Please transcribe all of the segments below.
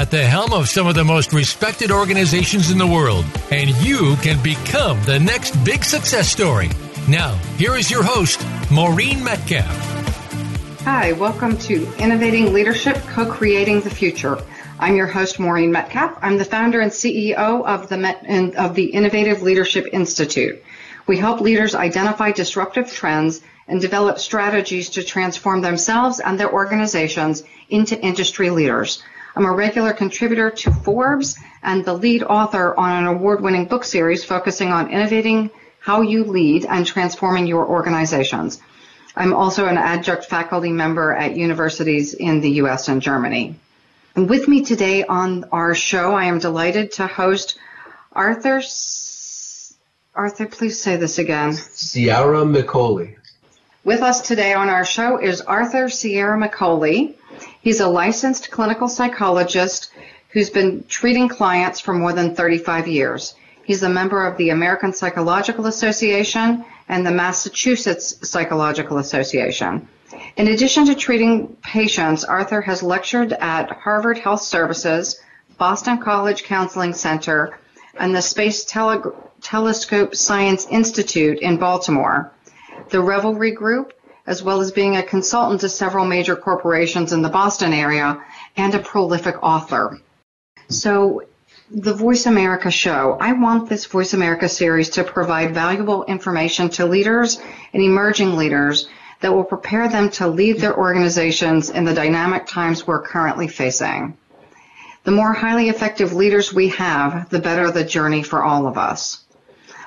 at the helm of some of the most respected organizations in the world, and you can become the next big success story. Now, here is your host, Maureen Metcalf. Hi, welcome to Innovating Leadership, Co-Creating the Future. I'm your host, Maureen Metcalf. I'm the founder and CEO of the, Met, of the Innovative Leadership Institute. We help leaders identify disruptive trends and develop strategies to transform themselves and their organizations into industry leaders. I'm a regular contributor to Forbes and the lead author on an award-winning book series focusing on innovating how you lead and transforming your organizations. I'm also an adjunct faculty member at universities in the US and Germany. And with me today on our show, I am delighted to host Arthur. Arthur, please say this again. Ciaramicoli. With us today on our show is Arthur Ciaramicoli. He's a licensed clinical psychologist who's been treating clients for more than 35 years. He's a member of the American Psychological Association and the Massachusetts Psychological Association. In addition to treating patients, Arthur has lectured at Harvard Health Services, Boston College Counseling Center, and the Space Tele- Telescope Science Institute in Baltimore the Revelry Group, as well as being a consultant to several major corporations in the Boston area and a prolific author. So the Voice America show, I want this Voice America series to provide valuable information to leaders and emerging leaders that will prepare them to lead their organizations in the dynamic times we're currently facing. The more highly effective leaders we have, the better the journey for all of us.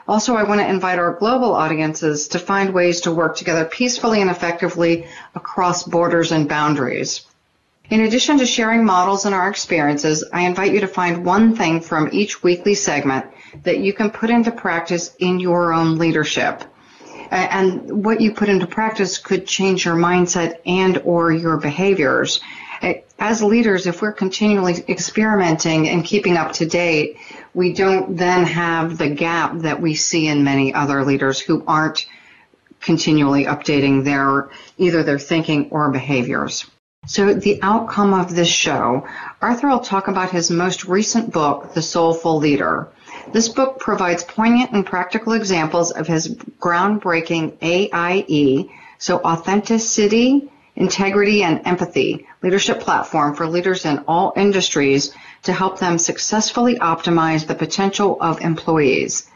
Also, I want to invite our global audiences to find ways to work together peacefully and effectively across borders and boundaries. In addition to sharing models and our experiences, I invite you to find one thing from each weekly segment that you can put into practice in your own leadership. And what you put into practice could change your mindset and or your behaviors. As leaders, if we're continually experimenting and keeping up to date, we don't then have the gap that we see in many other leaders who aren't continually updating their either their thinking or behaviors. So the outcome of this show, Arthur will talk about his most recent book, The Soulful Leader. This book provides poignant and practical examples of his groundbreaking AIE, so authenticity, integrity, and empathy leadership platform for leaders in all industries to help them successfully optimize the potential of employees.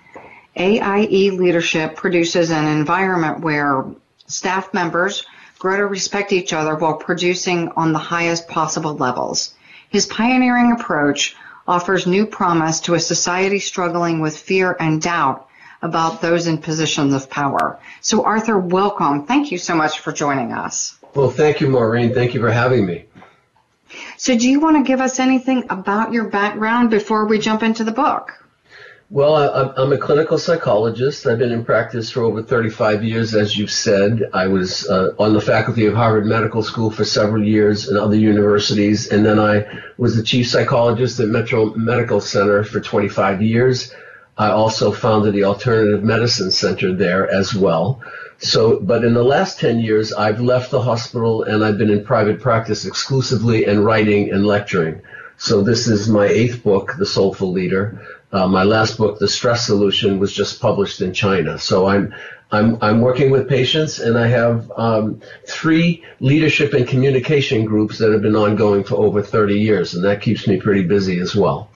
AIE leadership produces an environment where staff members grow to respect each other while producing on the highest possible levels. His pioneering approach offers new promise to a society struggling with fear and doubt about those in positions of power. So Arthur, welcome. Thank you so much for joining us. Well, thank you, Maureen. Thank you for having me. So, do you want to give us anything about your background before we jump into the book? Well, I'm a clinical psychologist. I've been in practice for over 35 years, as you've said. I was uh, on the faculty of Harvard Medical School for several years and other universities, and then I was the chief psychologist at Metro Medical Center for 25 years. I also founded the Alternative Medicine Center there as well. So, but in the last 10 years, I've left the hospital and I've been in private practice exclusively and writing and lecturing. So this is my eighth book, The Soulful Leader. Uh, my last book, The Stress Solution, was just published in China. So I'm I'm I'm working with patients, and I have um, three leadership and communication groups that have been ongoing for over 30 years, and that keeps me pretty busy as well.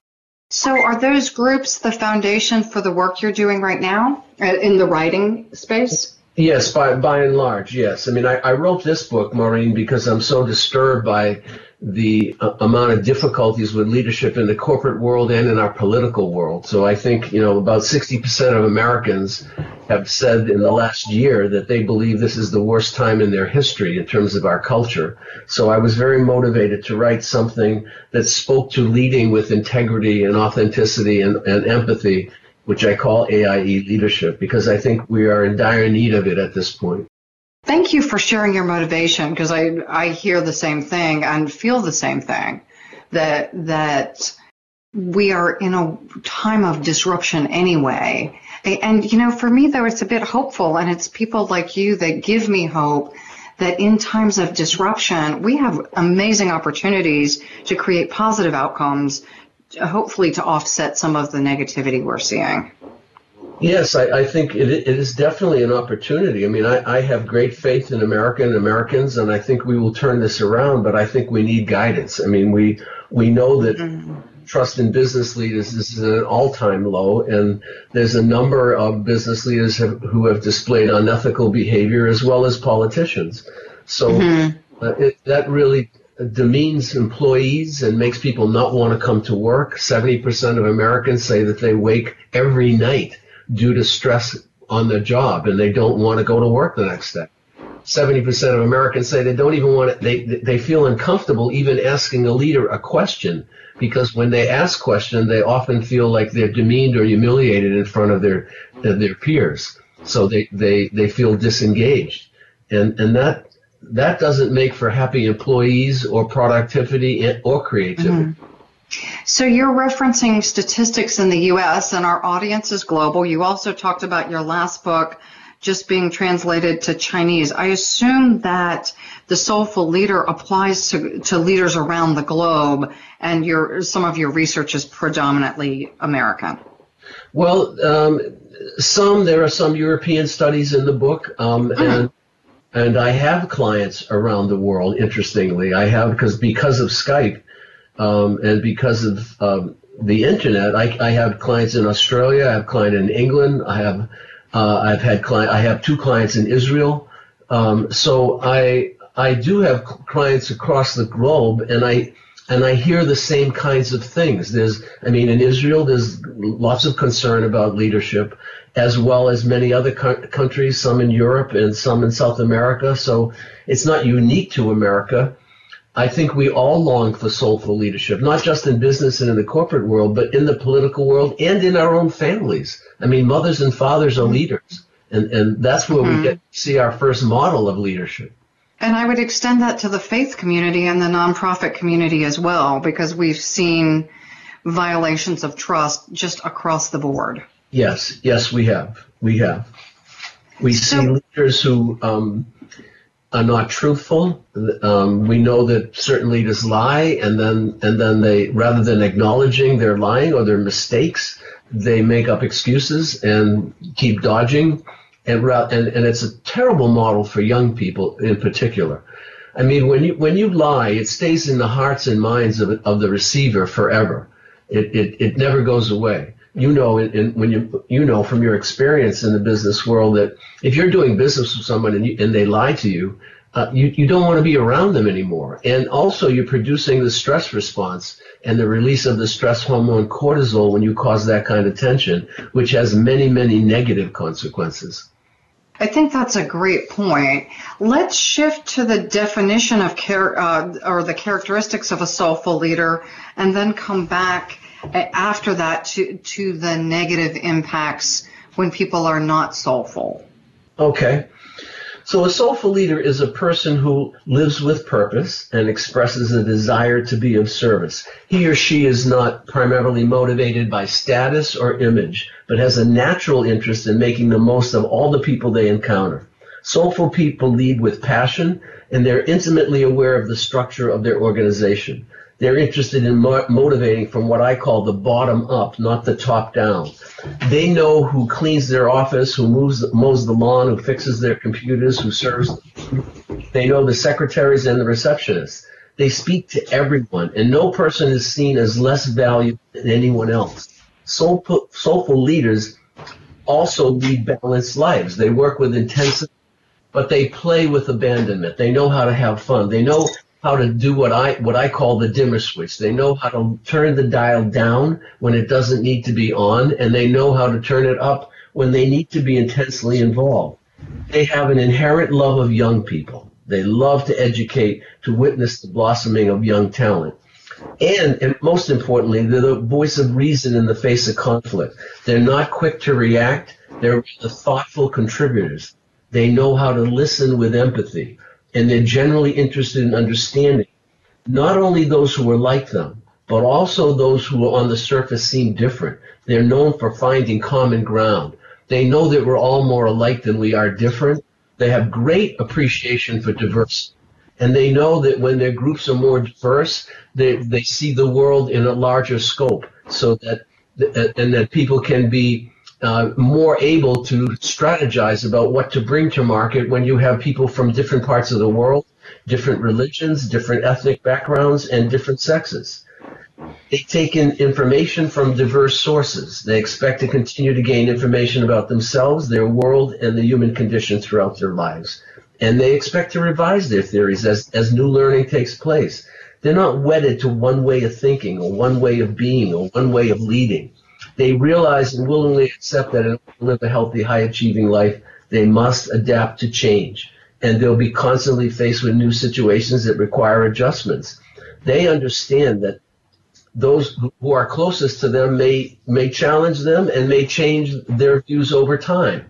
So, are those groups the foundation for the work you're doing right now uh, in the writing space? Yes, by by and large, yes. I mean, I, I wrote this book, Maureen, because I'm so disturbed by the uh, amount of difficulties with leadership in the corporate world and in our political world. So I think, you know, about 60% of Americans have said in the last year that they believe this is the worst time in their history in terms of our culture. So I was very motivated to write something that spoke to leading with integrity and authenticity and, and empathy which I call AIE leadership, because I think we are in dire need of it at this point. Thank you for sharing your motivation because I, I hear the same thing and feel the same thing that, that we are in a time of disruption anyway. And, you know, for me, though, it's a bit hopeful and it's people like you that give me hope that in times of disruption, we have amazing opportunities to create positive outcomes, hopefully to offset some of the negativity we're seeing. Yes, I, I think it, it is definitely an opportunity. I mean, I, I have great faith in America and Americans, and I think we will turn this around. But I think we need guidance. I mean, we we know that mm-hmm. trust in business leaders is at an all-time low, and there's a number of business leaders have, who have displayed unethical behavior as well as politicians. So mm-hmm. uh, it, that really demeans employees and makes people not want to come to work. 70% of Americans say that they wake every night due to stress on their job and they don't want to go to work the next day. 70% of Americans say they don't even want to, they, they feel uncomfortable even asking a leader a question because when they ask questions, they often feel like they're demeaned or humiliated in front of their, their peers. So they, they, they feel disengaged. And, and that, that doesn't make for happy employees or productivity or creativity. Mm-hmm. So you're referencing statistics in the US and our audience is global. You also talked about your last book just being translated to Chinese. I assume that the soulful leader applies to, to leaders around the globe and your some of your research is predominantly American. Well, um, some there are some European studies in the book, um, mm. and and I have clients around the world. Interestingly, I have because because of Skype, um, and because of um, the internet, I, I, have clients in Australia. I have client in England. I have uh, I've had client. I have two clients in Israel. Um, so I I do have clients across the globe, and I and I hear the same kinds of things. There's, I mean, in Israel, there's lots of concern about leadership, as well as many other co- countries, some in Europe and some in South America. So it's not unique to America. I think we all long for soulful leadership, not just in business and in the corporate world, but in the political world and in our own families. I mean, mothers and fathers are leaders, and, and that's where mm-hmm. we get to see our first model of leadership. And I would extend that to the faith community and the nonprofit community as well, because we've seen violations of trust just across the board. Yes, yes, we have. We have. We so, see leaders who um, are not truthful. Um, we know that certain leaders lie, and then and then they rather than acknowledging their lying or their mistakes, they make up excuses and keep dodging, and and and it's a terrible model for young people in particular. I mean, when you when you lie, it stays in the hearts and minds of of the receiver forever. It it, it never goes away you know in, when you you know from your experience in the business world that if you're doing business with someone and, you, and they lie to you, uh, you you don't want to be around them anymore. And also, you're producing the stress response and the release of the stress hormone cortisol when you cause that kind of tension, which has many many negative consequences. I think that's a great point. Let's shift to the definition of care uh, or the characteristics of a soulful leader, and then come back after that to, to the negative impacts when people are not soulful. Okay. So a soulful leader is a person who lives with purpose and expresses a desire to be of service. He or she is not primarily motivated by status or image, but has a natural interest in making the most of all the people they encounter. Soulful people lead with passion and they're intimately aware of the structure of their organization. They're interested in mo- motivating from what I call the bottom up, not the top down. They know who cleans their office, who moves, mows the lawn, who fixes their computers, who serves. They know the secretaries and the receptionists. They speak to everyone, and no person is seen as less valuable than anyone else. Soulful, soulful leaders also lead balanced lives. They work with intensity, but they play with abandonment. They know how to have fun. They know how to do what I what I call the dimmer switch. They know how to turn the dial down when it doesn't need to be on, and they know how to turn it up when they need to be intensely involved. They have an inherent love of young people. They love to educate, to witness the blossoming of young talent. And, and most importantly, they're the voice of reason in the face of conflict. They're not quick to react. They're the thoughtful contributors. They know how to listen with empathy. And they're generally interested in understanding not only those who are like them, but also those who on the surface seem different. They're known for finding common ground. They know that we're all more alike than we are different. They have great appreciation for diversity. And they know that when their groups are more diverse, they, they see the world in a larger scope so that, and that people can be uh, more able to strategize about what to bring to market when you have people from different parts of the world, different religions, different ethnic backgrounds, and different sexes. They take in information from diverse sources. They expect to continue to gain information about themselves, their world, and the human condition throughout their lives. And they expect to revise their theories as, as new learning takes place. They're not wedded to one way of thinking or one way of being or one way of leading. They realize and willingly accept that in order to live a healthy, high achieving life, they must adapt to change. And they'll be constantly faced with new situations that require adjustments. They understand that those who are closest to them may may challenge them and may change their views over time.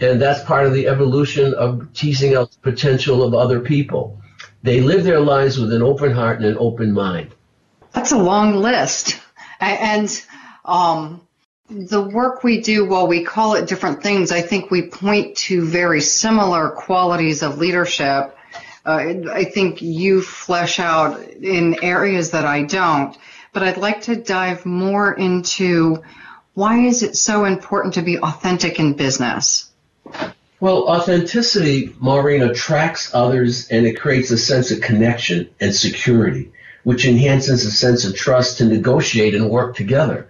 And that's part of the evolution of teasing out the potential of other people. They live their lives with an open heart and an open mind. That's a long list. And um, the work we do, while we call it different things, I think we point to very similar qualities of leadership. Uh, I think you flesh out in areas that I don't but I'd like to dive more into why is it so important to be authentic in business? Well, authenticity, Maureen, attracts others and it creates a sense of connection and security, which enhances a sense of trust to negotiate and work together.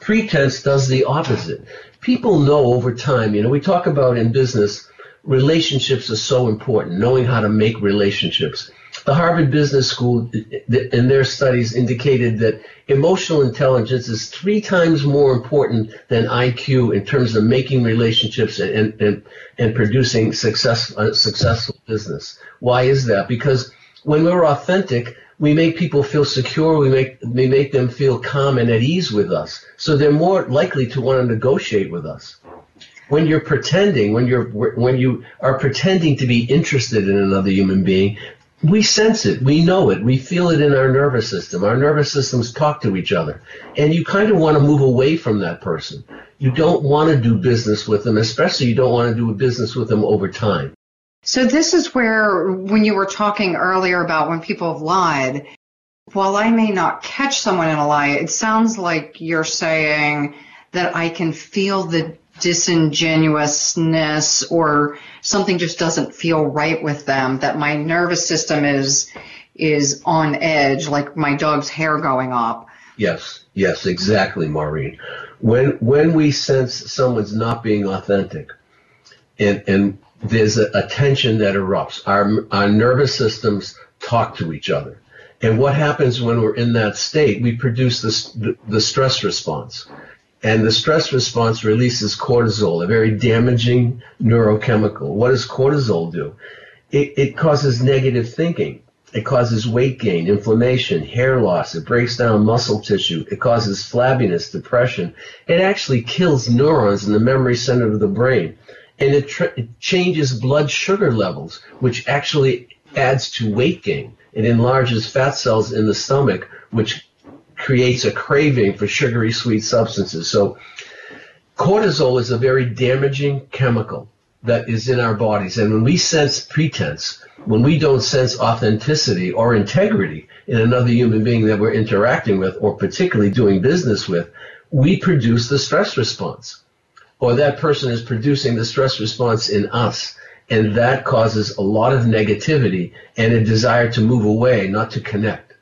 Pretense does the opposite. People know over time, you know, we talk about in business, relationships are so important, knowing how to make relationships. The Harvard Business School, in their studies, indicated that emotional intelligence is three times more important than IQ in terms of making relationships and, and, and producing success, successful business. Why is that? Because when we're authentic, we make people feel secure. We make we make them feel calm and at ease with us. So they're more likely to want to negotiate with us. When you're pretending, when you're when you are pretending to be interested in another human being, we sense it, we know it, we feel it in our nervous system. Our nervous systems talk to each other. And you kind of want to move away from that person. You don't want to do business with them, especially you don't want to do business with them over time. So this is where, when you were talking earlier about when people have lied, while I may not catch someone in a lie, it sounds like you're saying that I can feel the disingenuousness or something just doesn't feel right with them that my nervous system is is on edge like my dog's hair going up. Yes yes exactly maureen. When when we sense someone's not being authentic and and there's a, a tension that erupts our our nervous systems talk to each other and what happens when we're in that state we produce this the, the stress response and the stress response releases cortisol, a very damaging neurochemical. What does cortisol do? It, it causes negative thinking. It causes weight gain, inflammation, hair loss. It breaks down muscle tissue. It causes flabbiness, depression. It actually kills neurons in the memory center of the brain. And it, tr- it changes blood sugar levels, which actually adds to weight gain. It enlarges fat cells in the stomach, which creates a craving for sugary sweet substances. So cortisol is a very damaging chemical that is in our bodies. And when we sense pretense, when we don't sense authenticity or integrity in another human being that we're interacting with or particularly doing business with, we produce the stress response. Or that person is producing the stress response in us. And that causes a lot of negativity and a desire to move away, not to connect.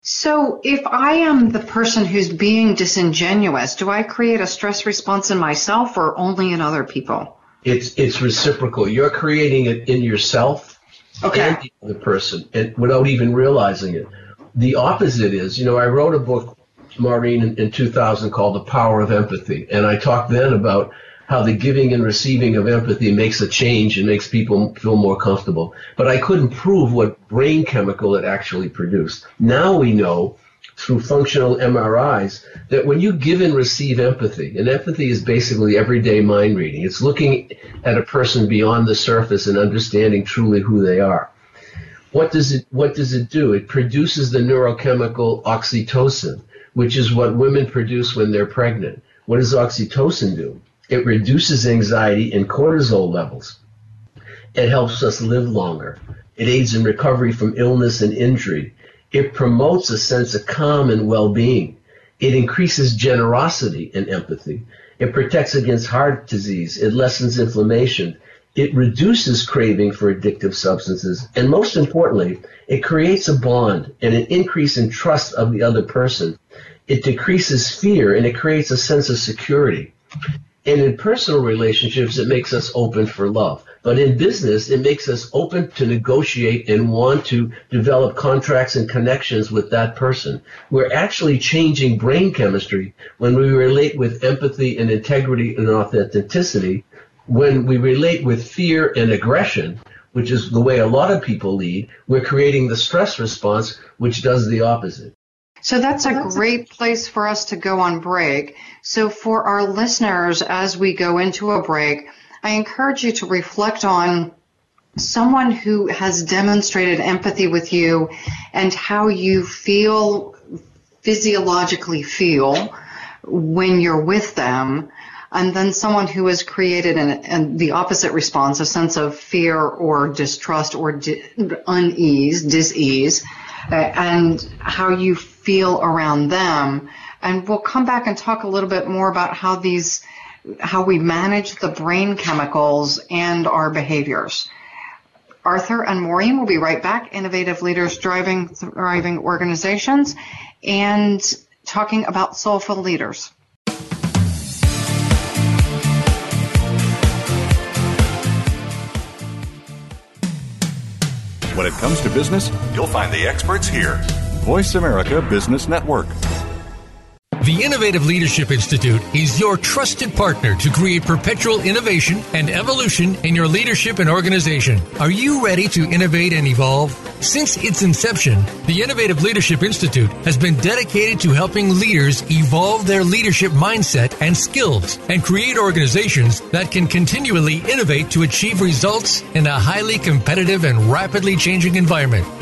So if I am the person who's being disingenuous, do I create a stress response in myself or only in other people? It's it's reciprocal. You're creating it in yourself okay. and the other person, and without even realizing it. The opposite is, you know, I wrote a book, Maureen, in, in 2000 called The Power of Empathy, and I talked then about how the giving and receiving of empathy makes a change and makes people feel more comfortable. But I couldn't prove what brain chemical it actually produced. Now we know through functional MRIs that when you give and receive empathy, and empathy is basically everyday mind reading, it's looking at a person beyond the surface and understanding truly who they are. What does it what does it do? It produces the neurochemical oxytocin, which is what women produce when they're pregnant. What does oxytocin do? It reduces anxiety and cortisol levels. It helps us live longer. It aids in recovery from illness and injury. It promotes a sense of calm and well-being. It increases generosity and empathy. It protects against heart disease. It lessens inflammation. It reduces craving for addictive substances. And most importantly, it creates a bond and an increase in trust of the other person. It decreases fear and it creates a sense of security. And in personal relationships, it makes us open for love. But in business, it makes us open to negotiate and want to develop contracts and connections with that person. We're actually changing brain chemistry when we relate with empathy and integrity and authenticity. When we relate with fear and aggression, which is the way a lot of people lead, we're creating the stress response, which does the opposite. So that's a great place for us to go on break. So for our listeners, as we go into a break, I encourage you to reflect on someone who has demonstrated empathy with you and how you feel physiologically feel when you're with them and then someone who has created an, an, the opposite response, a sense of fear or distrust or di- unease, dis-ease, uh, and how you feel around them. And we'll come back and talk a little bit more about how these, how we manage the brain chemicals and our behaviors. Arthur and Maureen will be right back. Innovative leaders driving thriving organizations and talking about soulful leaders. When it comes to business, you'll find the experts here. Voice America Business Network. The Innovative Leadership Institute is your trusted partner to create perpetual innovation and evolution in your leadership and organization. Are you ready to innovate and evolve? Since its inception, the Innovative Leadership Institute has been dedicated to helping leaders evolve their leadership mindset and skills and create organizations that can continually innovate to achieve results in a highly competitive and rapidly changing environment.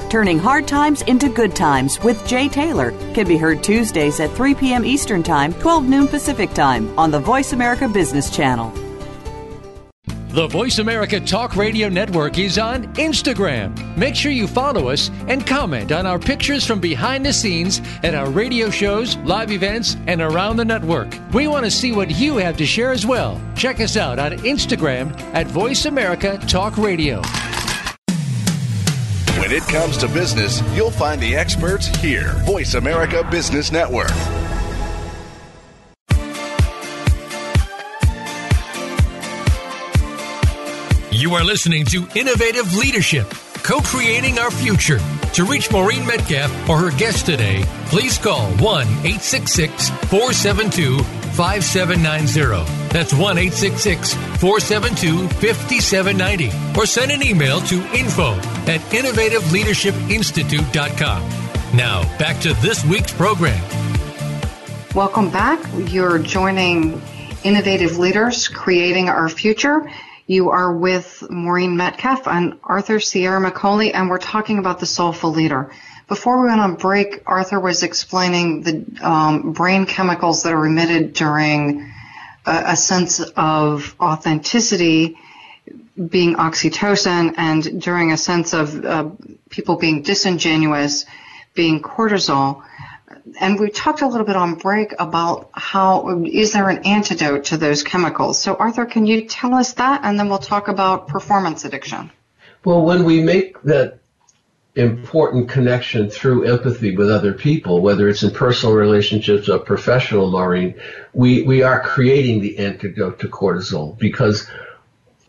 Turning Hard Times into Good Times with Jay Taylor can be heard Tuesdays at 3 p.m. Eastern Time, 12 noon Pacific Time on the Voice America Business Channel. The Voice America Talk Radio Network is on Instagram. Make sure you follow us and comment on our pictures from behind the scenes at our radio shows, live events, and around the network. We want to see what you have to share as well. Check us out on Instagram at Voice America Talk Radio. When it comes to business, you'll find the experts here. Voice America Business Network. You are listening to Innovative Leadership, co creating our future. To reach Maureen Metcalf or her guest today, please call 1 866 472 5790. That's 1 866 472 5790. Or send an email to info at innovativeleadershipinstitute.com. Now, back to this week's program. Welcome back. You're joining Innovative Leaders Creating Our Future. You are with Maureen Metcalf and Arthur Ciaramicoli, and we're talking about the soulful leader. Before we went on break, Arthur was explaining the um, brain chemicals that are emitted during a, a sense of authenticity being oxytocin and during a sense of uh, people being disingenuous being cortisol and we talked a little bit on break about how is there an antidote to those chemicals. So Arthur, can you tell us that, and then we'll talk about performance addiction. Well, when we make that important connection through empathy with other people, whether it's in personal relationships or professional, Maureen, we, we are creating the antidote to cortisol because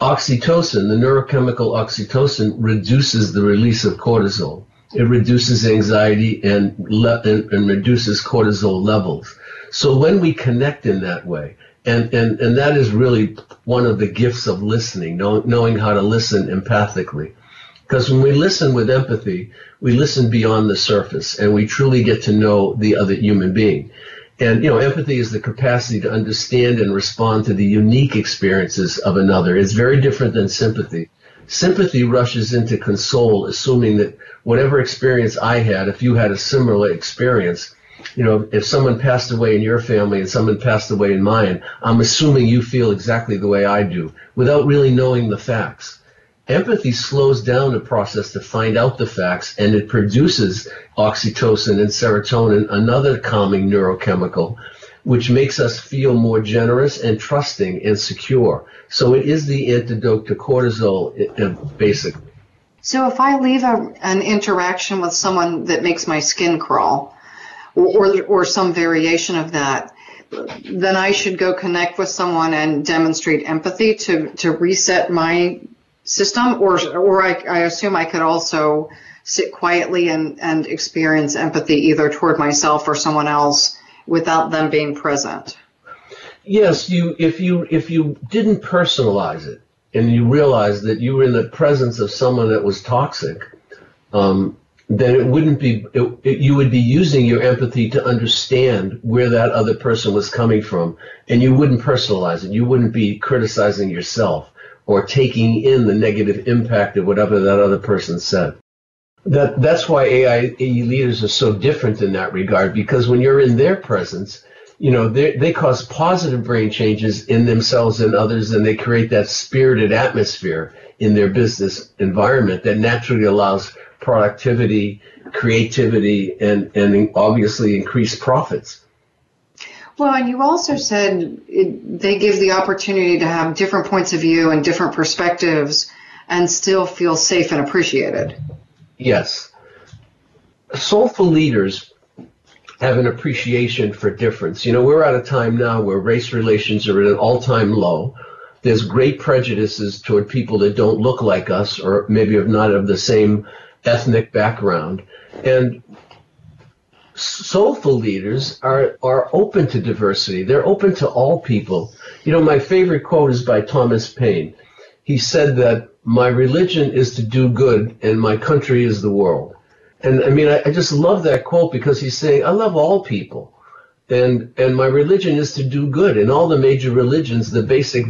oxytocin, the neurochemical oxytocin, reduces the release of cortisol it reduces anxiety and, le- and, and reduces cortisol levels. So when we connect in that way, and, and, and that is really one of the gifts of listening, know, knowing how to listen empathically. Because when we listen with empathy, we listen beyond the surface and we truly get to know the other human being. And, you know, empathy is the capacity to understand and respond to the unique experiences of another. It's very different than sympathy. Sympathy rushes into console, assuming that whatever experience I had, if you had a similar experience, you know, if someone passed away in your family and someone passed away in mine, I'm assuming you feel exactly the way I do without really knowing the facts. Empathy slows down the process to find out the facts and it produces oxytocin and serotonin, another calming neurochemical, which makes us feel more generous and trusting and secure. So it is the antidote to cortisol, basically. So if I leave a, an interaction with someone that makes my skin crawl, or, or, or some variation of that, then I should go connect with someone and demonstrate empathy to, to reset my system, or or I, I assume I could also sit quietly and, and experience empathy either toward myself or someone else without them being present. Yes, you if you if you didn't personalize it, and you realized that you were in the presence of someone that was toxic, um, then it wouldn't be, it, it, you would be using your empathy to understand where that other person was coming from, and you wouldn't personalize it. You wouldn't be criticizing yourself or taking in the negative impact of whatever that other person said. That, that's why AI leaders are so different in that regard, because when you're in their presence, you know, they, cause positive brain changes in themselves and others, and they create that spirited atmosphere in their business environment that naturally allows productivity, creativity, and, and obviously increased profits. Well, and you also said it, they give the opportunity to have different points of view and different perspectives and still feel safe and appreciated. Yes. Soulful leaders have an appreciation for difference. You know, we're at a time now where race relations are at an all-time low. There's great prejudices toward people that don't look like us or maybe have not of the same ethnic background. And soulful leaders are, are open to diversity. They're open to all people. You know, my favorite quote is by Thomas Paine. He said that my religion is to do good and my country is the world. And I mean, I, I just love that quote because he's saying, I love all people. And, and my religion is to do good. In all the major religions, the basic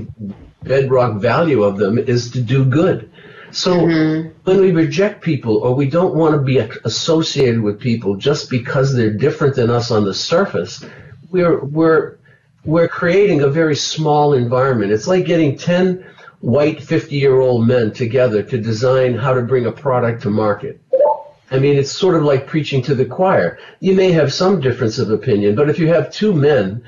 bedrock value of them is to do good. So mm-hmm. when we reject people or we don't want to be associated with people just because they're different than us on the surface, we're, we're, we're creating a very small environment. It's like getting 10 white 50 year old men together to design how to bring a product to market. I mean, it's sort of like preaching to the choir. You may have some difference of opinion, but if you have two men,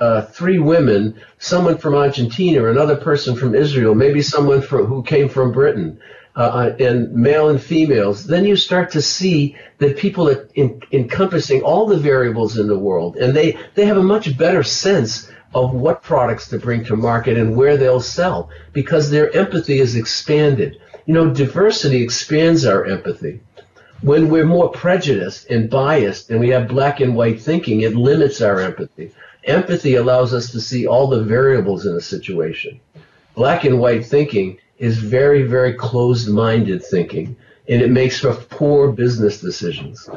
uh, three women, someone from Argentina, another person from Israel, maybe someone from, who came from Britain, uh, uh, and male and females, then you start to see that people are in, encompassing all the variables in the world, and they, they have a much better sense of what products to bring to market and where they'll sell because their empathy is expanded. You know, diversity expands our empathy when we're more prejudiced and biased and we have black and white thinking, it limits our empathy. Empathy allows us to see all the variables in a situation. Black and white thinking is very, very closed minded thinking, and it makes for poor business decisions.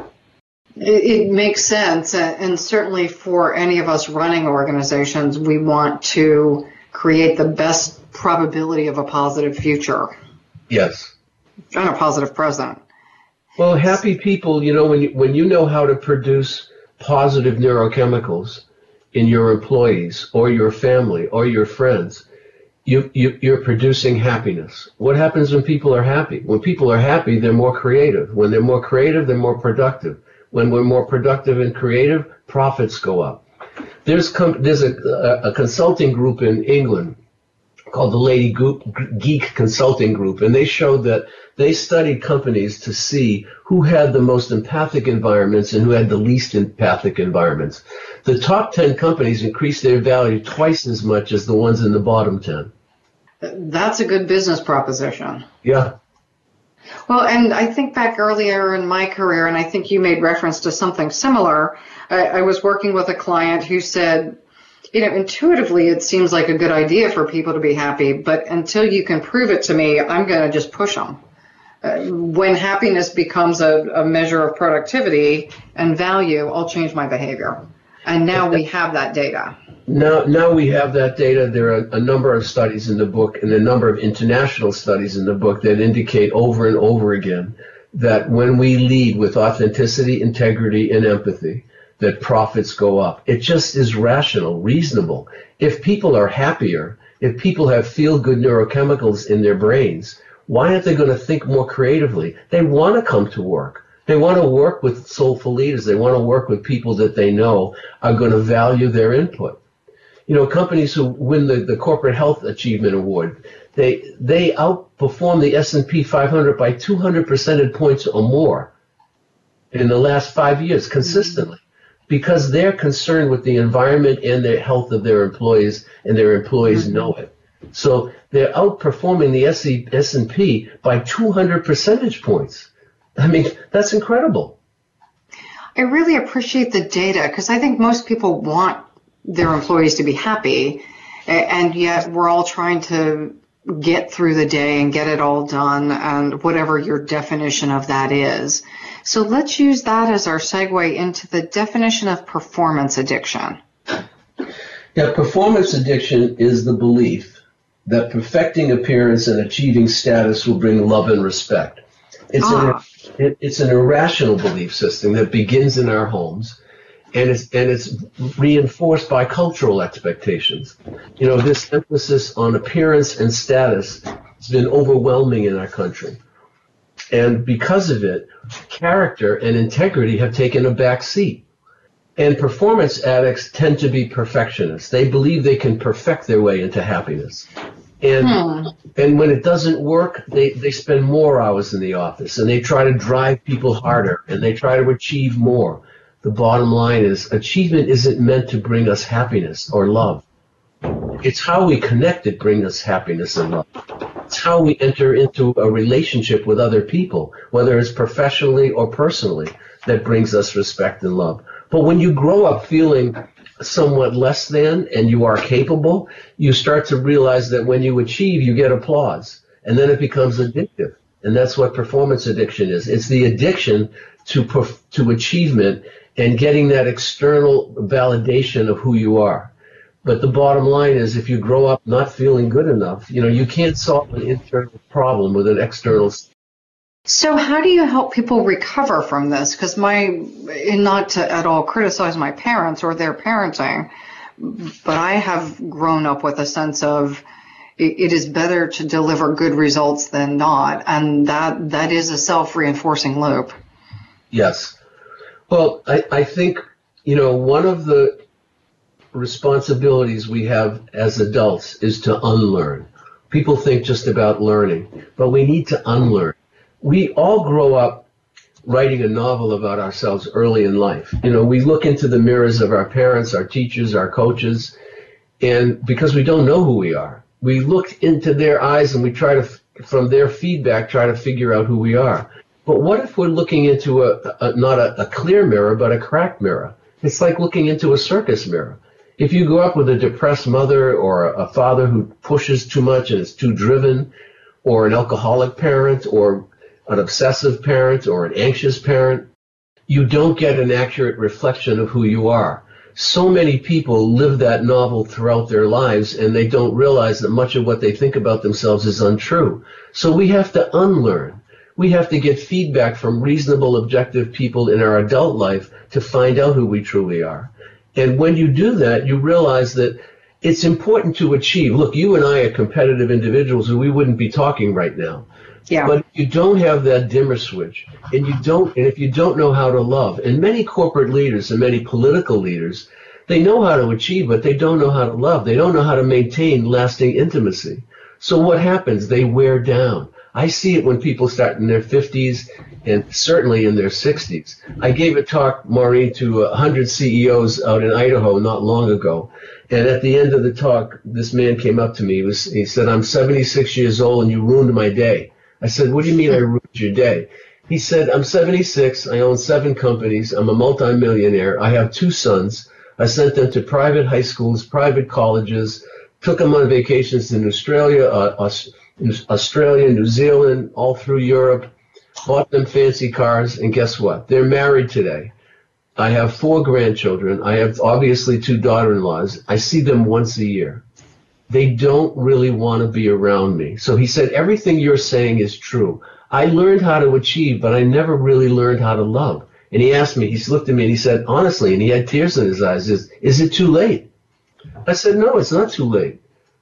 It, makes sense, uh, and certainly for any of us running organizations, we want to create the best probability of a positive future. Yes. And a positive present. Well, happy people, you know, when you, when you know how to produce positive neurochemicals in your employees or your family or your friends, you, you, you're producing happiness. What happens when people are happy? When people are happy, they're more creative. When they're more creative, they're more productive. When we're more productive and creative, profits go up. There's, com- there's a, a, a consulting group in England called the Lady Geek Consulting Group, and they showed that they studied companies to see who had the most empathic environments and who had the least empathic environments. The top 10 companies increase their value twice as much as the ones in the bottom 10. That's a good business proposition. Yeah. Well, and I think back earlier in my career, and I think you made reference to something similar. I, I was working with a client who said, you know, intuitively it seems like a good idea for people to be happy, but until you can prove it to me, I'm going to just push them. Uh, when happiness becomes a, a measure of productivity and value, I'll change my behavior. And now we have that data. Now, now we have that data. There are a number of studies in the book and a number of international studies in the book that indicate over and over again that when we lead with authenticity, integrity, and empathy, that profits go up. It just is rational, reasonable. If people are happier, if people have feel good neurochemicals in their brains, why aren't they going to think more creatively? They want to come to work. They want to work with soulful leaders. They want to work with people that they know are going to value their input. You know, companies who win the, the corporate health achievement award, they they outperform the S&P 500 by 200 percentage points or more in the last five years consistently because they're concerned with the environment and the health of their employees and their employees mm-hmm. know it. So they're outperforming the S&P by 200 percentage points. I mean, that's incredible. I really appreciate the data because I think most people want their employees to be happy, and yet we're all trying to get through the day and get it all done, and whatever your definition of that is. So let's use that as our segue into the definition of performance addiction. Yeah, performance addiction is the belief that perfecting appearance and achieving status will bring love and respect. It's, ah. It, it's an irrational belief system that begins in our homes and it's, and it's reinforced by cultural expectations. You know, this emphasis on appearance and status has been overwhelming in our country. And because of it, character and integrity have taken a back seat. And performance addicts tend to be perfectionists. They believe they can perfect their way into happiness. And hmm. and when it doesn't work, they, they spend more hours in the office and they try to drive people harder and they try to achieve more. The bottom line is achievement isn't meant to bring us happiness or love. It's how we connect that brings us happiness and love. It's how we enter into a relationship with other people, whether it's professionally or personally, that brings us respect and love. But when you grow up feeling somewhat less than and you are capable, you start to realize that when you achieve, you get applause. And then it becomes addictive. And that's what performance addiction is. It's the addiction to, perf- to achievement and getting that external validation of who you are. But the bottom line is if you grow up not feeling good enough, you know, you can't solve an internal problem with an external so how do you help people recover from this? Because my, not to at all criticize my parents or their parenting, but I have grown up with a sense of it is better to deliver good results than not, and that that is a self-reinforcing loop. Yes. Well, I, I think you know one of the responsibilities we have as adults is to unlearn. People think just about learning, but we need to unlearn we all grow up writing a novel about ourselves early in life. You know, we look into the mirrors of our parents, our teachers, our coaches, and because we don't know who we are, we look into their eyes and we try to, from their feedback, try to figure out who we are. But what if we're looking into a, a not a, a clear mirror, but a cracked mirror? It's like looking into a circus mirror. If you grow up with a depressed mother or a father who pushes too much and is too driven, or an alcoholic parent, or an obsessive parent or an anxious parent, you don't get an accurate reflection of who you are. so many people live that novel throughout their lives and they don't realize that much of what they think about themselves is untrue. So we have to unlearn. We have to get feedback from reasonable, objective people in our adult life to find out who we truly are. And when you do that, you realize that it's important to achieve. Look, you and I are competitive individuals and we wouldn't be talking right now. Yeah. But you don't have that dimmer switch, and you don't, and if you don't know how to love, and many corporate leaders and many political leaders, they know how to achieve, but they don't know how to love. They don't know how to maintain lasting intimacy. So what happens? They wear down. I see it when people start in their 50s and certainly in their 60s. I gave a talk, Maureen, to 100 CEOs out in Idaho not long ago. And at the end of the talk, this man came up to me. He, was, he said, I'm 76 years old and you ruined my day. I said, what do you mean I ruined your day? He said, I'm 76. I own seven companies. I'm a multimillionaire. I have two sons. I sent them to private high schools, private colleges, took them on vacations in Australia, uh, Australia, New Zealand, all through Europe, bought them fancy cars, and guess what? They're married today. I have four grandchildren. I have obviously two daughter-in-laws. I see them once a year they don't really want to be around me. So he said, everything you're saying is true. I learned how to achieve, but I never really learned how to love. And he asked me, he looked at me and he said, honestly, and he had tears in his eyes, is, is it too late? I said, no, it's not too late.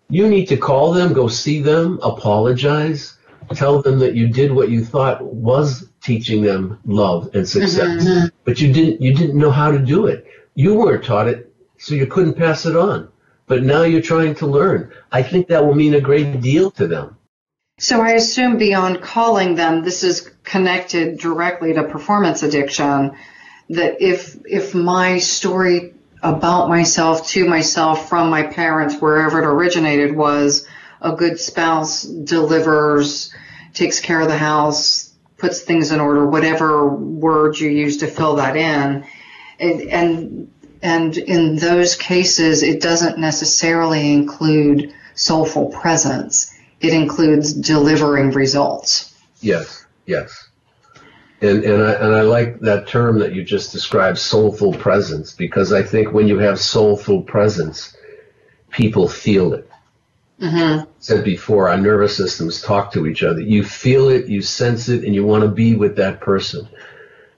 You need to call them, go see them, apologize, tell them that you did what you thought was teaching them love and success, mm-hmm. but you didn't, you didn't know how to do it. You weren't taught it, so you couldn't pass it on but now you're trying to learn. I think that will mean a great deal to them. So I assume beyond calling them, this is connected directly to performance addiction. That if if my story about myself to myself from my parents, wherever it originated, was a good spouse delivers, takes care of the house, puts things in order, whatever word you use to fill that in, and, and and in those cases, it doesn't necessarily include soulful presence. It includes delivering results. Yes, yes. And, and, I, and I like that term that you just described, soulful presence, because I think when you have soulful presence, people feel it. Mm-hmm. Said before, our nervous systems talk to each other. You feel it, you sense it, and you want to be with that person.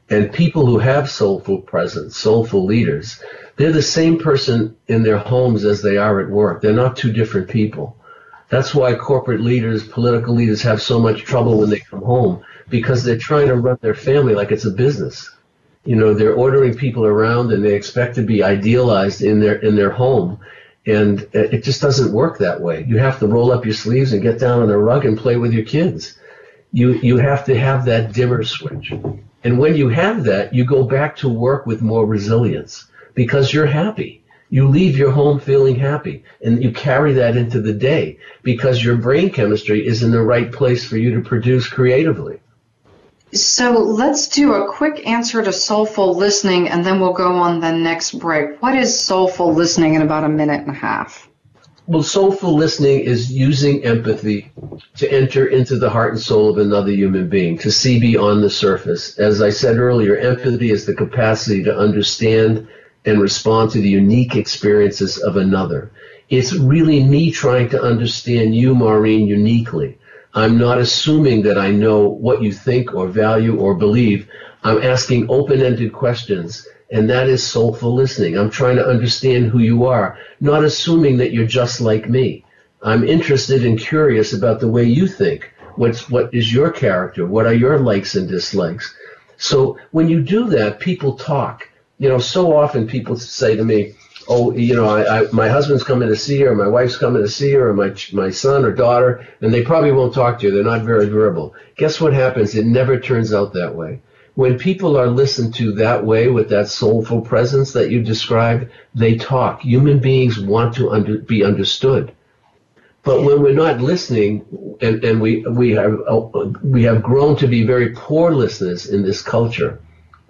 And people who have soulful presence, soulful leaders, they're the same person in their homes as they are at work. They're not two different people. That's why corporate leaders, political leaders have so much trouble when they come home because they're trying to run their family like it's a business. You know, they're ordering people around and they expect to be idealized in their in their home. And it just doesn't work that way. You have to roll up your sleeves and get down on a rug and play with your kids. You you have to have that dimmer switch. And when you have that, you go back to work with more resilience because you're happy. You leave your home feeling happy and you carry that into the day because your brain chemistry is in the right place for you to produce creatively. So let's do a quick answer to soulful listening and then we'll go on the next break. What is soulful listening in about a minute and a half? Well, soulful listening is using empathy to enter into the heart and soul of another human being, to see beyond the surface. As I said earlier, empathy is the capacity to understand and respond to the unique experiences of another. It's really me trying to understand you, Maureen, uniquely. I'm not assuming that I know what you think or value or believe. I'm asking open-ended questions and that is soulful listening. I'm trying to understand who you are, not assuming that you're just like me. I'm interested and curious about the way you think. What's, what is your character? What are your likes and dislikes? So when you do that, people talk. You know, so often people say to me, oh, you know, I, I, my husband's coming to see her, my wife's coming to see her, or my, my son or daughter, and they probably won't talk to you. They're not very verbal. Guess what happens? It never turns out that way when people are listened to that way with that soulful presence that you described, they talk. Human beings want to under, be understood. But when we're not listening, and, and we we have we have grown to be very poor listeners in this culture.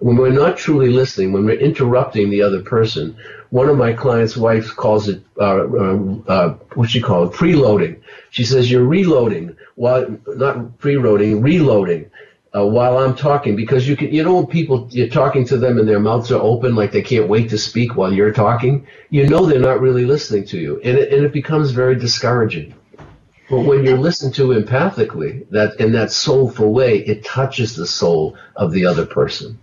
When we're not truly listening, when we're interrupting the other person, one of my clients' wives calls it uh, uh, uh, what she call it preloading. She says you're reloading, while not preloading, reloading uh, while I'm talking because you can, you know, when people you're talking to them and their mouths are open like they can't wait to speak while you're talking, you know they're not really listening to you, and it, and it becomes very discouraging. But when you're listened to empathically, that in that soulful way, it touches the soul of the other person.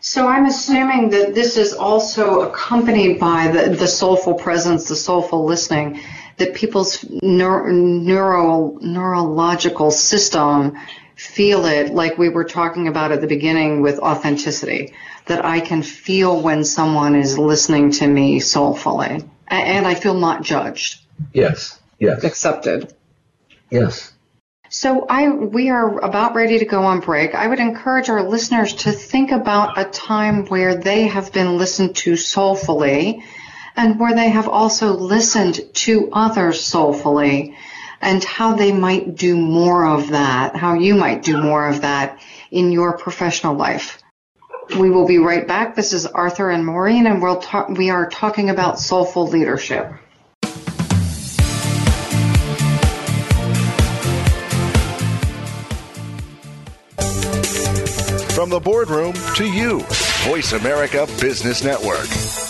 So I'm assuming that this is also accompanied by the, the soulful presence, the soulful listening, that people's neuro, neuro, neurological system feel it like we were talking about at the beginning with authenticity, that I can feel when someone is listening to me soulfully and I feel not judged. Yes, yes. Accepted. Yes. So I we are about ready to go on break. I would encourage our listeners to think about a time where they have been listened to soulfully and where they have also listened to others soulfully and how they might do more of that, how you might do more of that in your professional life. We will be right back. This is Arthur and Maureen and we'll talk, we are talking about soulful leadership. From the boardroom to you, Voice America Business Network.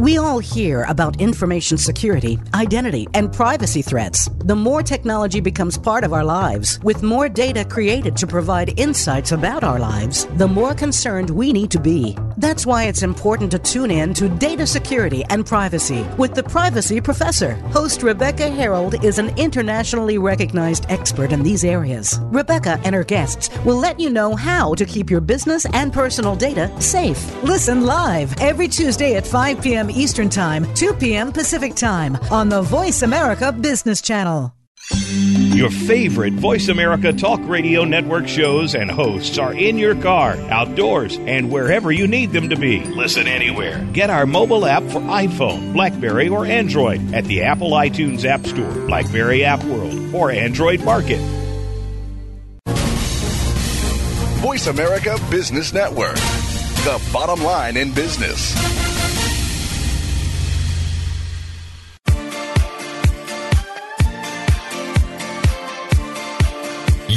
We all hear about information security, identity, and privacy threats. The more technology becomes part of our lives, with more data created to provide insights about our lives, the more concerned we need to be. That's why it's important to tune in to Data Security and Privacy with the Privacy Professor. Host Rebecca Herold is an internationally recognized expert in these areas. Rebecca and her guests will let you know how to keep your business and personal data safe. Listen live every Tuesday at 5 p.m. Eastern Time, 2 p.m. Pacific Time on the Voice America Business Channel. Your favorite Voice America Talk Radio Network shows and hosts are in your car, outdoors, and wherever you need them to be. Listen anywhere. Get our mobile app for iPhone, Blackberry, or Android at the Apple iTunes App Store, Blackberry App World, or Android Market. Voice America Business Network, the bottom line in business.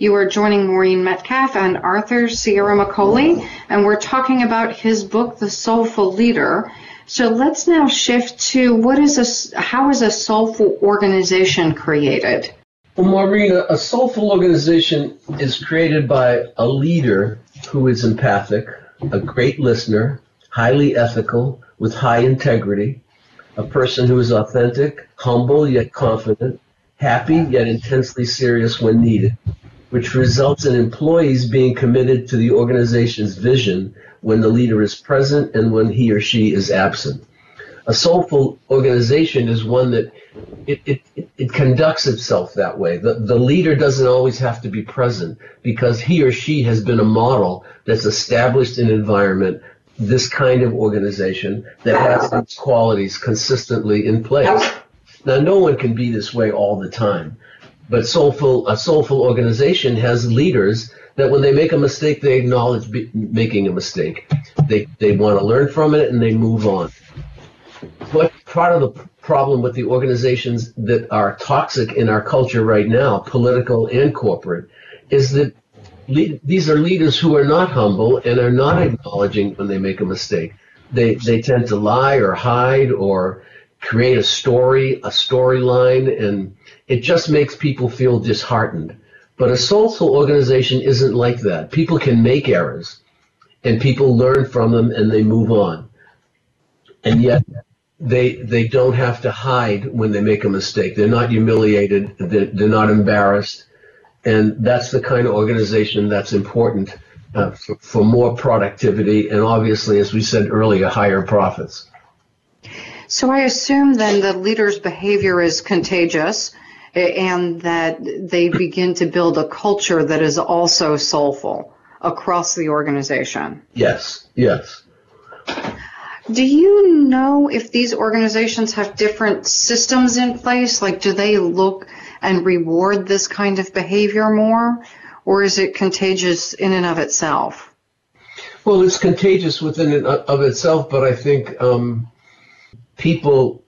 You are joining Maureen Metcalf and Arthur Ciaramicoli, and we're talking about his book, The Soulful Leader. So let's now shift to what is a, how is a soulful organization created? Well, Maureen, a soulful organization is created by a leader who is empathic, a great listener, highly ethical, with high integrity, a person who is authentic, humble yet confident, happy yet intensely serious when needed, which results in employees being committed to the organization's vision when the leader is present and when he or she is absent. A soulful organization is one that it, it, it conducts itself that way. The, the leader doesn't always have to be present because he or she has been a model that's established an environment, this kind of organization that has these qualities consistently in place. Now, no one can be this way all the time, but soulful a soulful organization has leaders that when they make a mistake, they acknowledge be, making a mistake. They they want to learn from it and they move on. But part of the problem with the organizations that are toxic in our culture right now, political and corporate, is that these are leaders who are not humble and are not acknowledging when they make a mistake. They they tend to lie or hide or create a story, a storyline, and it just makes people feel disheartened. But a soulful organization isn't like that. People can make errors, and people learn from them and they move on. And yet, they they don't have to hide when they make a mistake. They're not humiliated. They're, they're not embarrassed, and that's the kind of organization that's important uh, for, for more productivity and obviously, as we said earlier, higher profits. So I assume then the leader's behavior is contagious and that they begin to build a culture that is also soulful across the organization. Yes, yes. Do you know if these organizations have different systems in place? Like, do they look and reward this kind of behavior more? Or is it contagious in and of itself? Well, it's contagious within and of itself, but I think um, people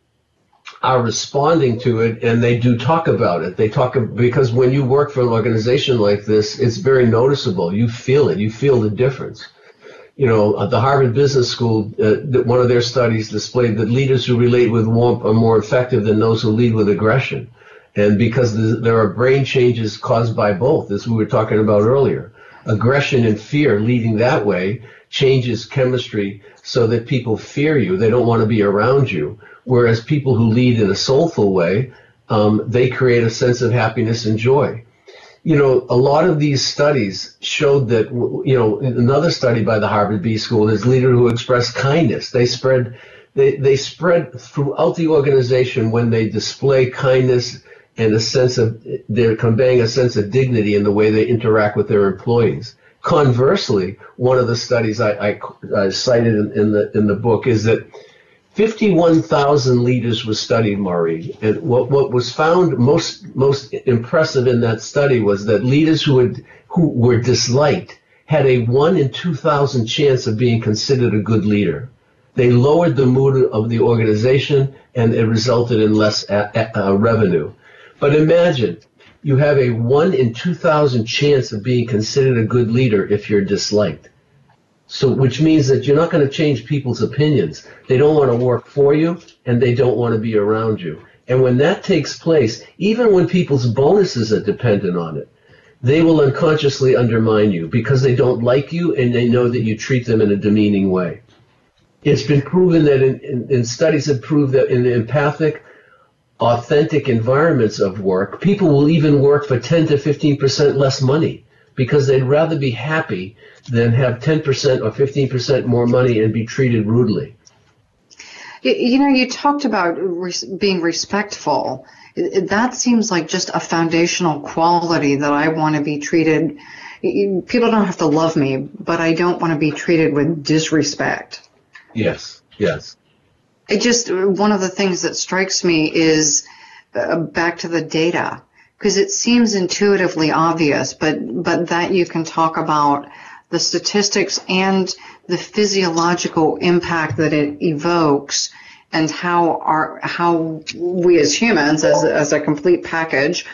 are responding to it and they do talk about it. They talk because when you work for an organization like this, it's very noticeable. You feel it. You feel the difference you know, the Harvard Business School, uh, one of their studies displayed that leaders who relate with warmth are more effective than those who lead with aggression. And because there are brain changes caused by both, as we were talking about earlier, aggression and fear leading that way changes chemistry so that people fear you. They don't want to be around you. Whereas people who lead in a soulful way, um, they create a sense of happiness and joy you know, a lot of these studies showed that, you know, another study by the Harvard B School is leader who expressed kindness. They spread, they, they spread throughout the organization when they display kindness and a sense of, they're conveying a sense of dignity in the way they interact with their employees. Conversely, one of the studies I, I, I cited in, in the in the book is that 51,000 leaders were studied, Maureen. And what, what was found most, most impressive in that study was that leaders who, had, who were disliked had a 1 in 2,000 chance of being considered a good leader. They lowered the mood of the organization and it resulted in less a, a, uh, revenue. But imagine you have a 1 in 2,000 chance of being considered a good leader if you're disliked. So, which means that you're not going to change people's opinions. They don't want to work for you and they don't want to be around you. And when that takes place, even when people's bonuses are dependent on it, they will unconsciously undermine you because they don't like you and they know that you treat them in a demeaning way. It's been proven that in, in, in studies have proved that in the empathic, authentic environments of work, people will even work for 10 to 15% less money because they'd rather be happy than have 10% or 15% more money and be treated rudely. You know, you talked about being respectful. That seems like just a foundational quality that I want to be treated. People don't have to love me, but I don't want to be treated with disrespect. Yes, yes. It just, one of the things that strikes me is uh, back to the data because it seems intuitively obvious, but, but that you can talk about the statistics and the physiological impact that it evokes and how our how we as humans as, as a complete package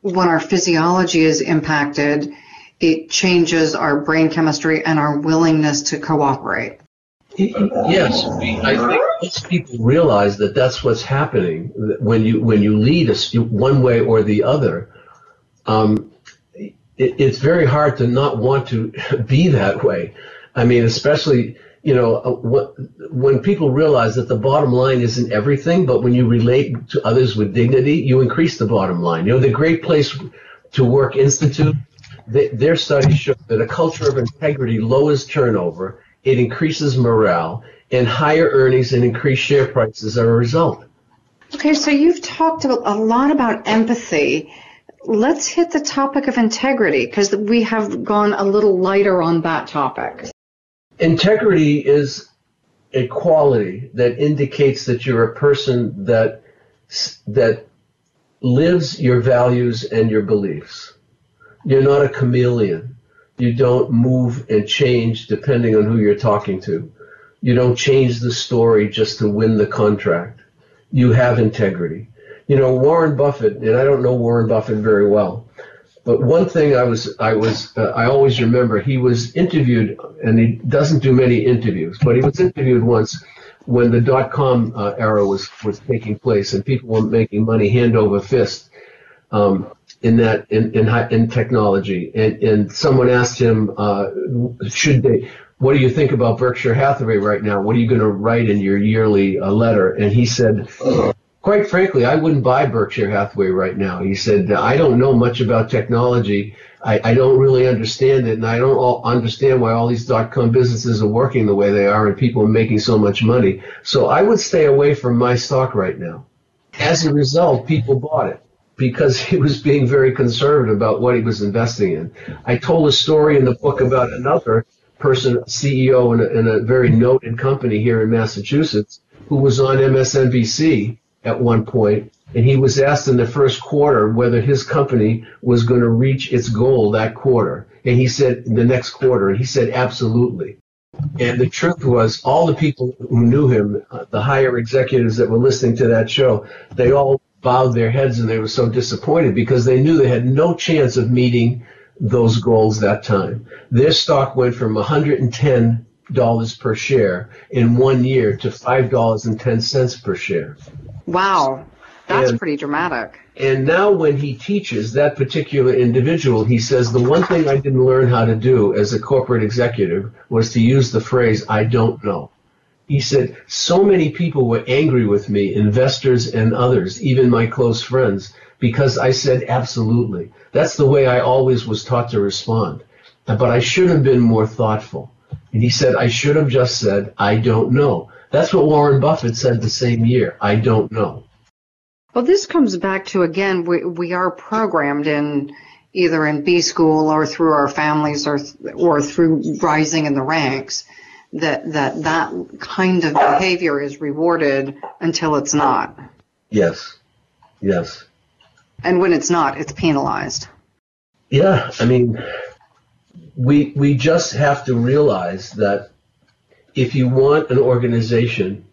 when our physiology is impacted it changes our brain chemistry and our willingness to cooperate yes i think most people realize that that's what's happening when you when you lead us one way or the other um, it, it's very hard to not want to be that way. I mean, especially you know uh, when people realize that the bottom line isn't everything, but when you relate to others with dignity, you increase the bottom line. You know, the Great Place to Work Institute, they, their studies show that a culture of integrity lowers turnover, it increases morale, and higher earnings and increased share prices are a result. Okay, so you've talked a lot about empathy let's hit the topic of integrity because we have gone a little lighter on that topic. Integrity is a quality that indicates that you're a person that that lives your values and your beliefs. You're not a chameleon. You don't move and change depending on who you're talking to. You don't change the story just to win the contract. You have integrity. You know, Warren Buffett, and I don't know Warren Buffett very well, but one thing I was, I was, uh, I always remember he was interviewed, and he doesn't do many interviews, but he was interviewed once when the dot com uh, era was was taking place, and people were making money hand over fist um, in that in in, in technology. And and someone asked him, uh, should they? What do you think about Berkshire Hathaway right now? What are you going to write in your yearly uh, letter? And he said, quite frankly, I wouldn't buy Berkshire Hathaway right now. He said, I don't know much about technology. I, I don't really understand it, and I don't all understand why all these dot com businesses are working the way they are and people are making so much money. So I would stay away from my stock right now. As a result, people bought it because he was being very conservative about what he was investing in. I told a story in the book about another person, CEO in a, in a very noted company here in Massachusetts, who was on MSNBC at one point, and he was asked in the first quarter whether his company was going to reach its goal that quarter. And he said, the next quarter, and he said, absolutely. And the truth was, all the people who knew him, uh, the higher executives that were listening to that show, they all bowed their heads and they were so disappointed because they knew they had no chance of meeting those goals that time. Their stock went from 110 dollars per share in one year to five dollars and ten cents per share. Wow, that's and, pretty dramatic. And now, when he teaches that particular individual, he says the one thing I didn't learn how to do as a corporate executive was to use the phrase "I don't know." He said so many people were angry with me, investors and others, even my close friends, because I said absolutely. That's the way I always was taught to respond. But I should have been more thoughtful. And he said, I should have just said, I don't know. That's what Warren Buffett said the same year. I don't know. Well, this comes back to again, we, we are programmed in either in B school or through our families or or through rising in the ranks that that that kind of behavior is rewarded until it's not. Yes. Yes. And when it's not, it's penalized. Yeah, I mean, we we just have to realize that if you want an organization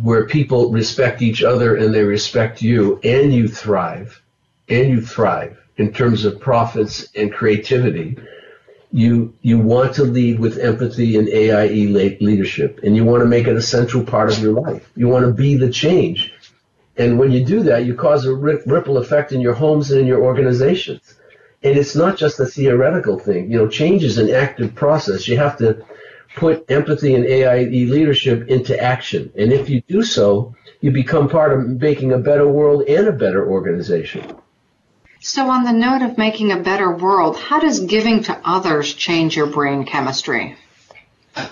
where people respect each other and they respect you and you thrive and you thrive in terms of profits and creativity you you want to lead with empathy and AIE leadership and you want to make it a central part of your life you want to be the change and when you do that you cause a ripple effect in your homes and in your organizations and it's not just a theoretical thing. You know, change is an active process. You have to put empathy and AIE leadership into action. And if you do so, you become part of making a better world and a better organization. So, on the note of making a better world, how does giving to others change your brain chemistry?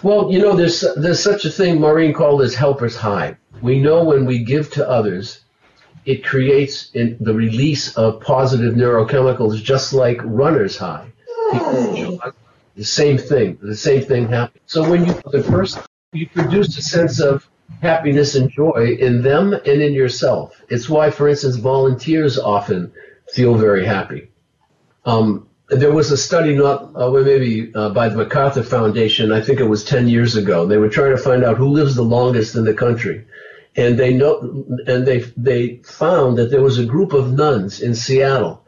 Well, you know, there's there's such a thing Maureen called as helper's high. We know when we give to others, it creates in the release of positive neurochemicals, just like runner's high. the same thing. The same thing happens. So when you the person, you produce a sense of happiness and joy in them and in yourself. It's why, for instance, volunteers often feel very happy. Um, there was a study not uh, maybe uh, by the MacArthur Foundation. I think it was 10 years ago. They were trying to find out who lives the longest in the country and they know, and they they found that there was a group of nuns in Seattle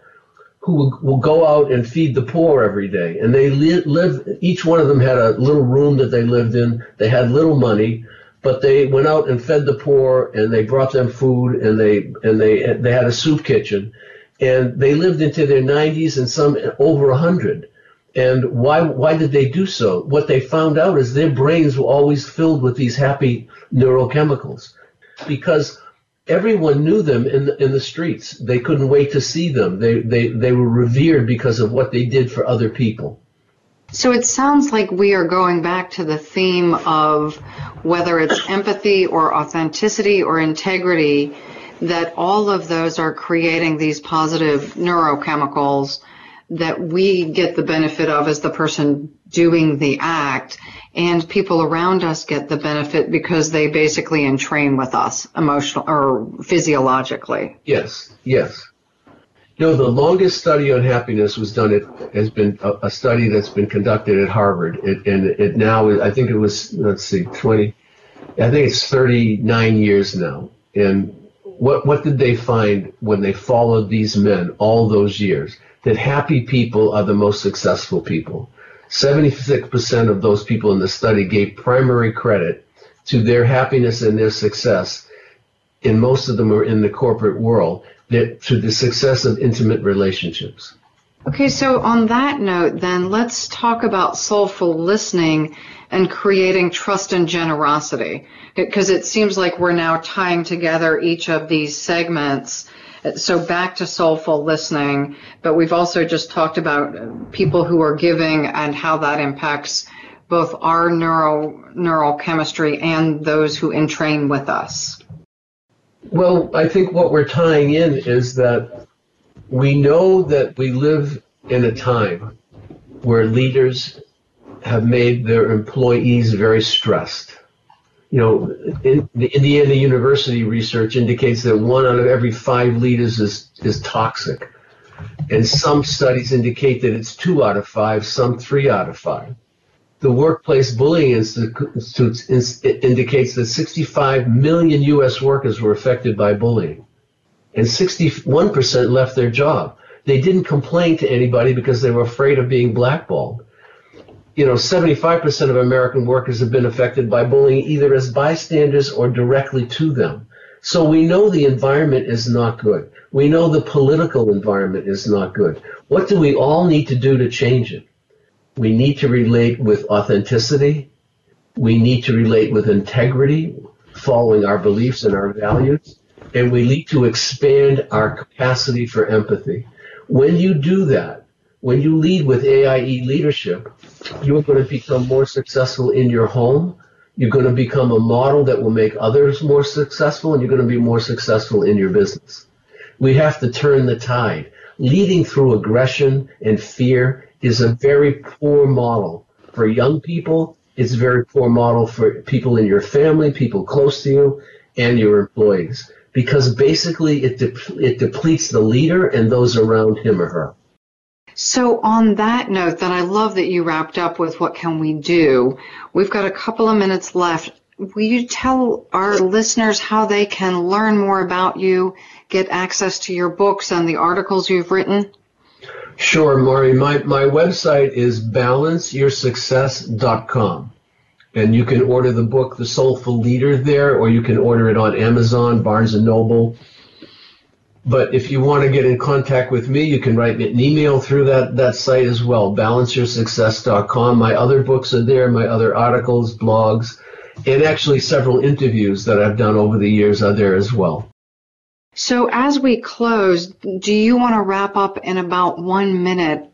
who will go out and feed the poor every day, and they li- live. Each one of them had a little room that they lived in. They had little money, but they went out and fed the poor, and they brought them food, and they and they they had a soup kitchen, and they lived into their 90s and some over 100. And why why did they do so? What they found out is their brains were always filled with these happy neurochemicals because everyone knew them in the, in the streets. They couldn't wait to see them. They, they, they were revered because of what they did for other people. So it sounds like we are going back to the theme of whether it's empathy or authenticity or integrity, that all of those are creating these positive neurochemicals that we get the benefit of as the person doing the act and people around us get the benefit because they basically entrain with us emotional or physiologically. Yes, yes. Know, the longest study on happiness was done. It has been a, a study that's been conducted at Harvard, it, and it now I think it was let's see, twenty. I think it's thirty nine years now. And what what did they find when they followed these men all those years? That happy people are the most successful people. Seventy six percent of those people in the study gave primary credit to their happiness and their success. And most of them are in the corporate world to the success of intimate relationships. Okay, so on that note, then let's talk about soulful listening and creating trust and generosity. Because it seems like we're now tying together each of these segments. So back to soulful listening, but we've also just talked about people who are giving and how that impacts both our neural neural chemistry and those who entrain with us. Well, I think what we're tying in is that we know that we live in a time where leaders have made their employees very stressed. You know, in the Indiana University research indicates that one out of every five leaders is, is toxic. And some studies indicate that it's two out of five, some three out of five the Workplace Bullying Institute indicates that 65 million U.S. workers were affected by bullying, and 61% left their job. They didn't complain to anybody because they were afraid of being blackballed. You know, 75% of American workers have been affected by bullying either as bystanders or directly to them. So we know the environment is not good. We know the political environment is not good. What do we all need to do to change it? We need to relate with authenticity. We need to relate with integrity, following our beliefs and our values. And we need to expand our capacity for empathy. When you do that, when you lead with AIE leadership, you are going to become more successful in your home. You're going to become a model that will make others more successful, and you're going to be more successful in your business. We have to turn the tide. Leading through aggression and fear is a very poor model for young people. It's a very poor model for people in your family, people close to you, and your employees, because basically it de- it depletes the leader and those around him or her. So on that note, then I love that you wrapped up with what can we do. We've got a couple of minutes left. Will you tell our listeners how they can learn more about you, get access to your books and the articles you've written? Sure, Maury. My, my website is balanceyoursuccess.com. And you can order the book, The Soulful Leader, there, or you can order it on Amazon, Barnes and Noble. But if you want to get in contact with me, you can write me an email through that, that site as well, balanceyoursuccess.com. My other books are there, my other articles, blogs, and actually several interviews that I've done over the years are there as well. So as we close, do you want to wrap up in about one minute?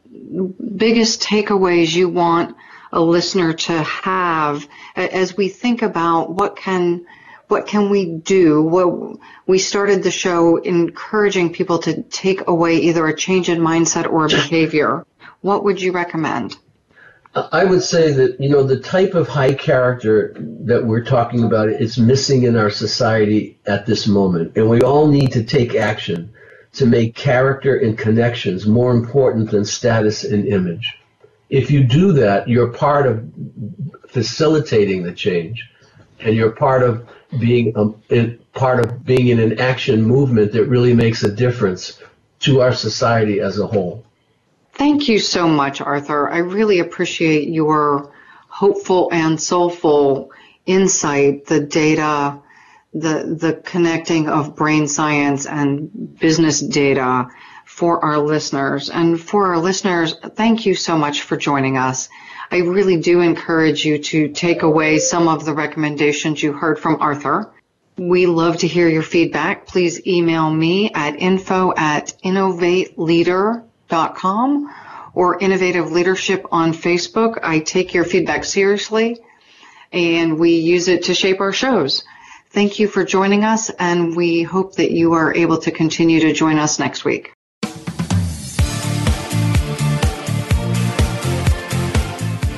Biggest takeaways you want a listener to have as we think about what can what can we do? Well, we started the show encouraging people to take away either a change in mindset or behavior. What would you recommend? I would say that you know the type of high character that we're talking about is missing in our society at this moment, and we all need to take action to make character and connections more important than status and image. If you do that, you're part of facilitating the change, and you're part of being um, a, part of being in an action movement that really makes a difference to our society as a whole. Thank you so much, Arthur. I really appreciate your hopeful and soulful insight, the data, the, the connecting of brain science and business data for our listeners. And for our listeners, thank you so much for joining us. I really do encourage you to take away some of the recommendations you heard from Arthur. We love to hear your feedback. Please email me at info at innovateleader.com com or Innovative Leadership on Facebook. I take your feedback seriously and we use it to shape our shows. Thank you for joining us and we hope that you are able to continue to join us next week.